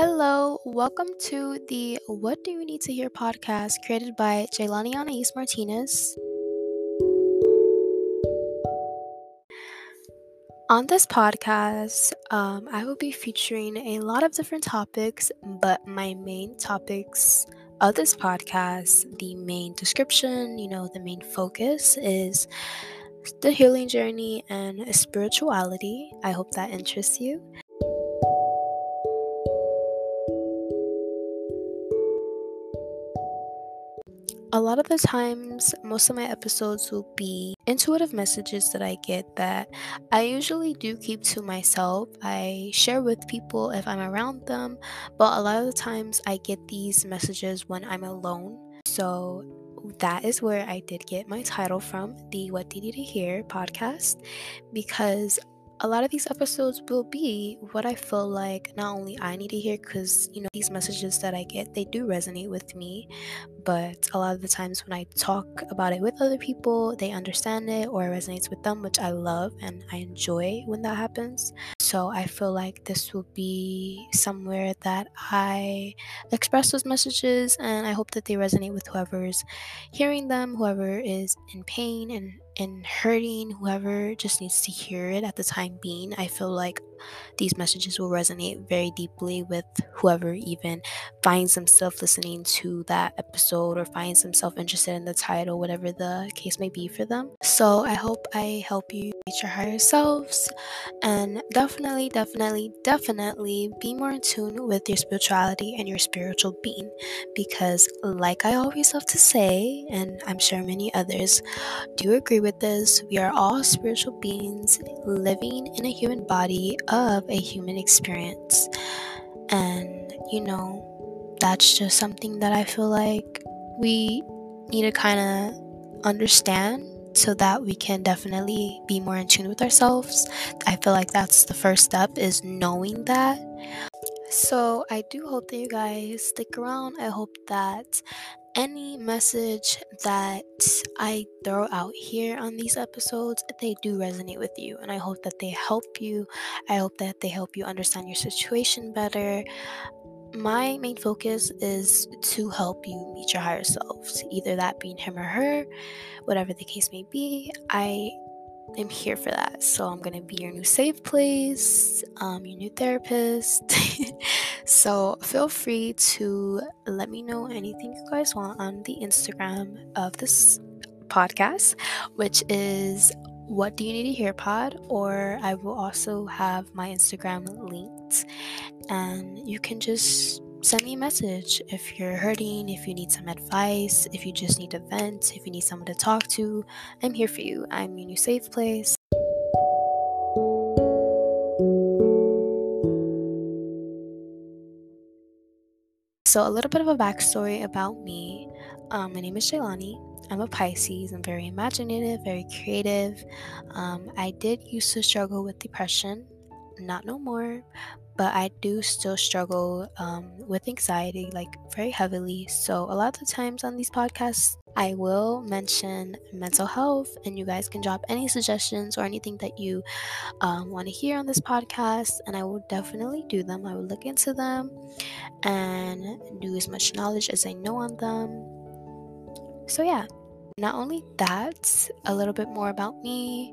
Hello, welcome to the What Do You Need to Hear podcast created by Jaelanie Anais Martinez. On this podcast, um, I will be featuring a lot of different topics, but my main topics of this podcast, the main description, you know, the main focus is the healing journey and spirituality. I hope that interests you. A lot of the times, most of my episodes will be intuitive messages that I get that I usually do keep to myself. I share with people if I'm around them, but a lot of the times I get these messages when I'm alone. So that is where I did get my title from, the What Did You Hear podcast, because a lot of these episodes will be what I feel like not only I need to hear because you know these messages that I get they do resonate with me but a lot of the times when I talk about it with other people they understand it or it resonates with them which I love and I enjoy when that happens. So I feel like this will be somewhere that I express those messages and I hope that they resonate with whoever's hearing them whoever is in pain and and hurting whoever just needs to hear it at the time being. I feel like these messages will resonate very deeply with whoever even finds themselves listening to that episode or finds themselves interested in the title, whatever the case may be for them. So I hope I help you reach your higher selves and definitely, definitely, definitely be more in tune with your spirituality and your spiritual being because, like I always love to say, and I'm sure many others do agree with this, we are all spiritual beings living in a human body of a human experience. And, you know, that's just something that I feel like we need to kind of understand so that we can definitely be more in tune with ourselves. I feel like that's the first step is knowing that. So, I do hope that you guys stick around. I hope that any message that I throw out here on these episodes, they do resonate with you. And I hope that they help you. I hope that they help you understand your situation better. My main focus is to help you meet your higher selves, either that being him or her, whatever the case may be. I am here for that. So I'm gonna be your new safe place, um, your new therapist. so feel free to let me know anything you guys want on the Instagram of this podcast, which is what do you need to hear pod or i will also have my instagram linked and you can just send me a message if you're hurting, if you need some advice, if you just need to vent, if you need someone to talk to. I'm here for you. I'm your new safe place. So, a little bit of a backstory about me. Um, my name is Jaelanie. I'm a Pisces. I'm very imaginative, very creative. Um, I did used to struggle with depression, not no more, but I do still struggle um, with anxiety, like very heavily. So, a lot of the times on these podcasts, I will mention mental health, and you guys can drop any suggestions or anything that you um, want to hear on this podcast, and I will definitely do them. I will look into them and do as much knowledge as I know on them. So, yeah, not only that, a little bit more about me.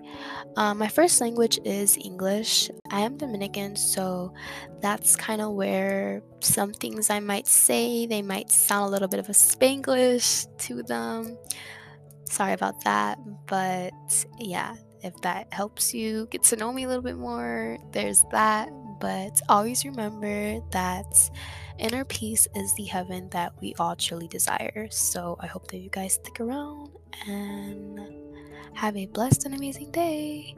Um, my first language is English. I am Dominican, so that's kind of where some things I might say they might sound a little bit of a Spanglish to them. Sorry about that, but yeah, if that helps you get to know me a little bit more, there's that. But always remember that inner peace is the heaven that we all truly desire. So I hope that you guys stick around and have a blessed and amazing day.